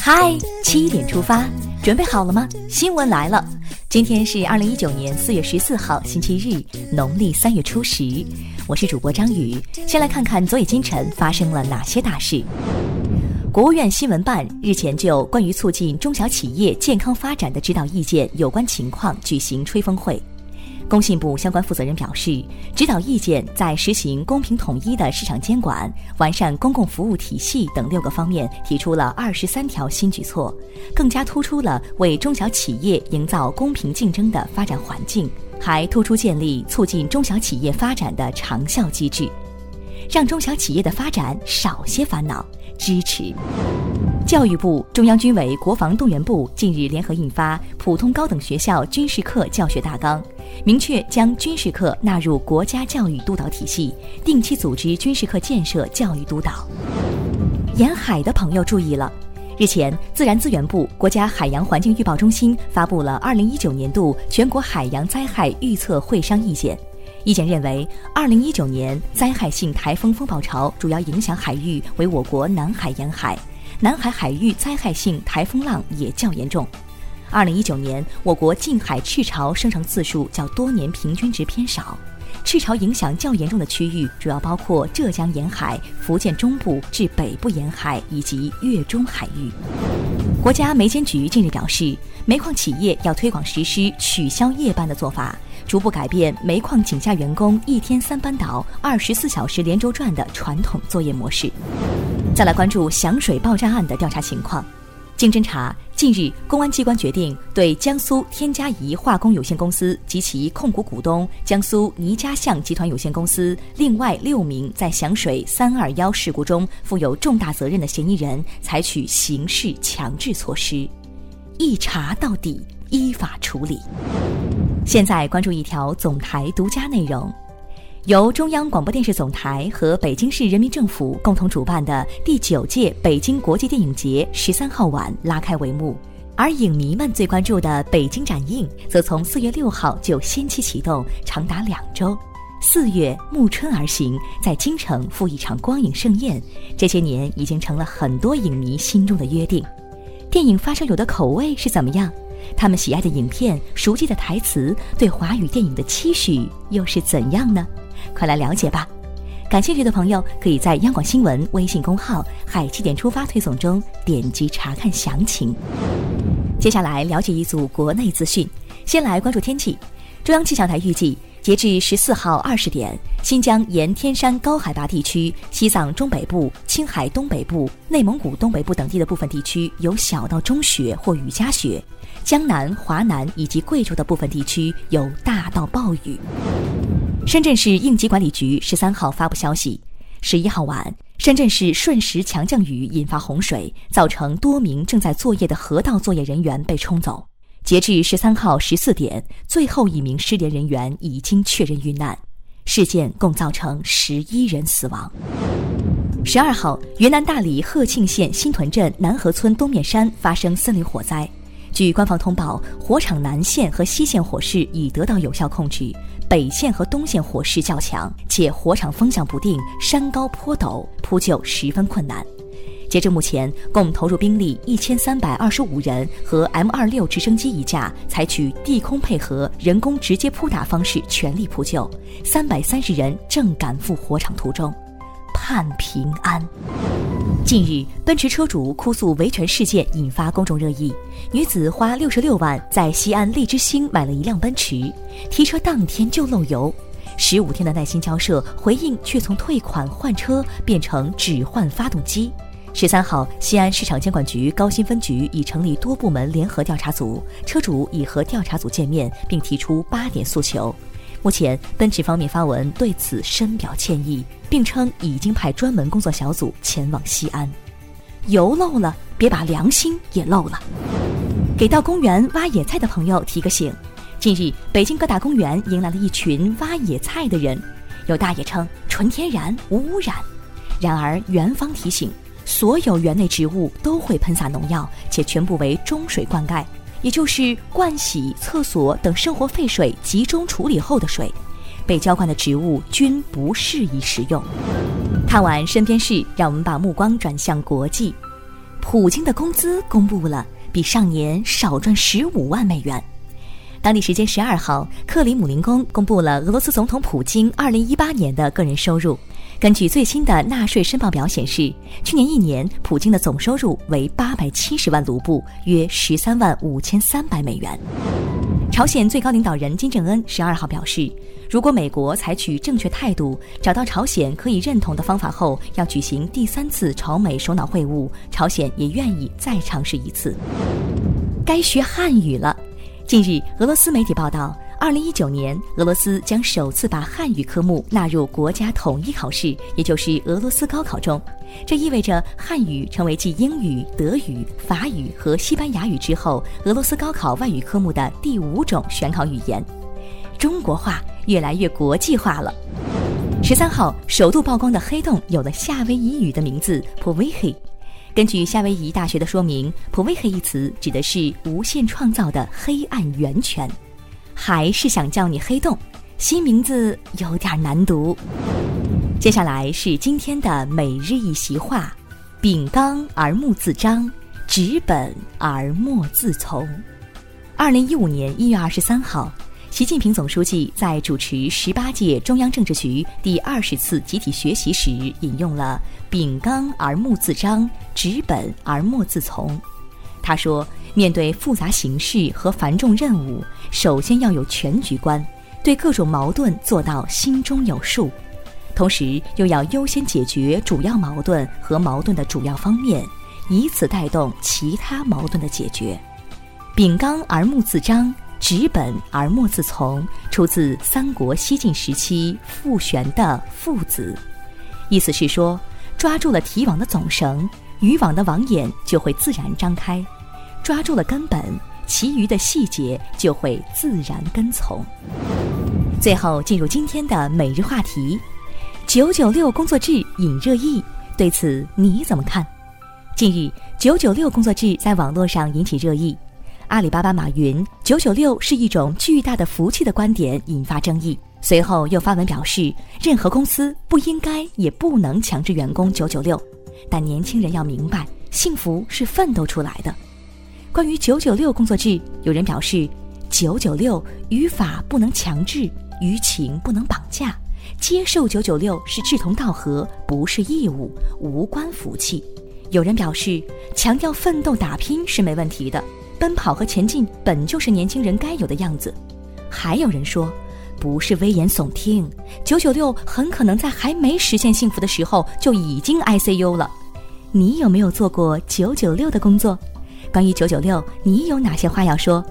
嗨，七点出发，准备好了吗？新闻来了，今天是二零一九年四月十四号，星期日，农历三月初十。我是主播张宇，先来看看昨夜今晨发生了哪些大事。国务院新闻办日前就关于促进中小企业健康发展的指导意见有关情况举行吹风会。工信部相关负责人表示，指导意见在实行公平统一的市场监管、完善公共服务体系等六个方面提出了二十三条新举措，更加突出了为中小企业营造公平竞争的发展环境，还突出建立促进中小企业发展的长效机制，让中小企业的发展少些烦恼。支持。教育部、中央军委国防动员部近日联合印发《普通高等学校军事课教学大纲》，明确将军事课纳入国家教育督导体系，定期组织军事课建设教育督导。沿海的朋友注意了，日前，自然资源部、国家海洋环境预报中心发布了二零一九年度全国海洋灾害预测会商意见。意见认为，二零一九年灾害性台风风暴潮主要影响海域为我国南海沿海。南海海域灾害性台风浪也较严重。二零一九年，我国近海赤潮生成次数较多年平均值偏少，赤潮影响较严重的区域主要包括浙江沿海、福建中部至北部沿海以及粤中海域。国家煤监局近日表示，煤矿企业要推广实施取消夜班的做法，逐步改变煤矿井下员工一天三班倒、二十四小时连轴转的传统作业模式。再来关注响水爆炸案的调查情况。经侦查，近日公安机关决定对江苏天嘉宜化工有限公司及其控股股东江苏倪家巷集团有限公司另外六名在响水三二幺事故中负有重大责任的嫌疑人采取刑事强制措施，一查到底，依法处理。现在关注一条总台独家内容。由中央广播电视总台和北京市人民政府共同主办的第九届北京国际电影节十三号晚拉开帷幕，而影迷们最关注的北京展映则从四月六号就先期启动，长达两周。四月暮春而行，在京城赴一场光影盛宴，这些年已经成了很多影迷心中的约定。电影发烧友的口味是怎么样？他们喜爱的影片、熟悉的台词，对华语电影的期许又是怎样呢？快来了解吧！感兴趣的朋友可以在央广新闻微信公号“海七点出发”推送中点击查看详情。接下来了解一组国内资讯，先来关注天气。中央气象台预计，截至十四号二十点，新疆沿天山高海拔地区、西藏中北部、青海东北部、内蒙古东北部等地的部分地区有小到中雪或雨夹雪；江南、华南以及贵州的部分地区有大到暴雨。深圳市应急管理局十三号发布消息，十一号晚，深圳市瞬时强降雨引发洪水，造成多名正在作业的河道作业人员被冲走。截至十三号十四点，最后一名失联人员已经确认遇难。事件共造成十一人死亡。十二号，云南大理鹤庆县新屯镇南河村东面山发生森林火灾。据官方通报，火场南线和西线火势已得到有效控制，北线和东线火势较强，且火场风向不定，山高坡陡，扑救十分困难。截至目前，共投入兵力一千三百二十五人和 M 二六直升机一架，采取地空配合、人工直接扑打方式全力扑救，三百三十人正赶赴火场途中，盼平安。近日，奔驰车主哭诉维权事件引发公众热议。女子花六十六万在西安荔枝星买了一辆奔驰，提车当天就漏油，十五天的耐心交涉回应却从退款换车变成只换发动机。十三号，西安市场监管局高新分局已成立多部门联合调查组，车主已和调查组见面，并提出八点诉求。目前，奔驰方面发文对此深表歉意，并称已经派专门工作小组前往西安。油漏了，别把良心也漏了。给到公园挖野菜的朋友提个醒：近日，北京各大公园迎来了一群挖野菜的人。有大爷称纯天然无污染，然而园方提醒，所有园内植物都会喷洒农药，且全部为中水灌溉。也就是盥洗、厕所等生活废水集中处理后的水，被浇灌的植物均不适宜食用。看完身边事，让我们把目光转向国际。普京的工资公布了，比上年少赚十五万美元。当地时间十二号，克里姆林宫公布了俄罗斯总统普京二零一八年的个人收入。根据最新的纳税申报表显示，去年一年普京的总收入为八百七十万卢布，约十三万五千三百美元。朝鲜最高领导人金正恩十二号表示，如果美国采取正确态度，找到朝鲜可以认同的方法后，要举行第三次朝美首脑会晤，朝鲜也愿意再尝试一次。该学汉语了。近日，俄罗斯媒体报道。二零一九年，俄罗斯将首次把汉语科目纳入国家统一考试，也就是俄罗斯高考中。这意味着汉语成为继英语、德语、法语和西班牙语之后，俄罗斯高考外语科目的第五种选考语言。中国化越来越国际化了。十三号，首度曝光的黑洞有了夏威夷语的名字 p o v i h i 根据夏威夷大学的说明 p o v i h i 一词指的是无限创造的黑暗源泉。还是想叫你黑洞，新名字有点难读。接下来是今天的每日一席话：秉刚而目自张，执本而莫自从。二零一五年一月二十三号，习近平总书记在主持十八届中央政治局第二十次集体学习时，引用了“秉刚而目自张，执本而莫自从”。他说。面对复杂形势和繁重任务，首先要有全局观，对各种矛盾做到心中有数，同时又要优先解决主要矛盾和矛盾的主要方面，以此带动其他矛盾的解决。秉刚而目自张，执本而莫自从，出自三国西晋时期傅玄的《父子》，意思是说，抓住了提网的总绳，渔网的网眼就会自然张开。抓住了根本，其余的细节就会自然跟从。最后进入今天的每日话题：九九六工作制引热议，对此你怎么看？近日，九九六工作制在网络上引起热议，阿里巴巴马云“九九六是一种巨大的福气”的观点引发争议。随后又发文表示，任何公司不应该也不能强制员工九九六，但年轻人要明白，幸福是奋斗出来的。关于九九六工作制，有人表示，九九六语法不能强制，舆情不能绑架，接受九九六是志同道合，不是义务，无关福气。有人表示，强调奋斗打拼是没问题的，奔跑和前进本就是年轻人该有的样子。还有人说，不是危言耸听，九九六很可能在还没实现幸福的时候就已经 ICU 了。你有没有做过九九六的工作？关于九九六，你有哪些话要说？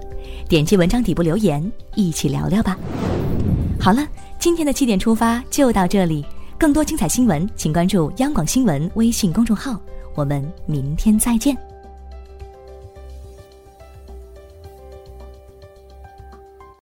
点击文章底部留言，一起聊聊吧。好了，今天的七点出发就到这里，更多精彩新闻，请关注央广新闻微信公众号。我们明天再见。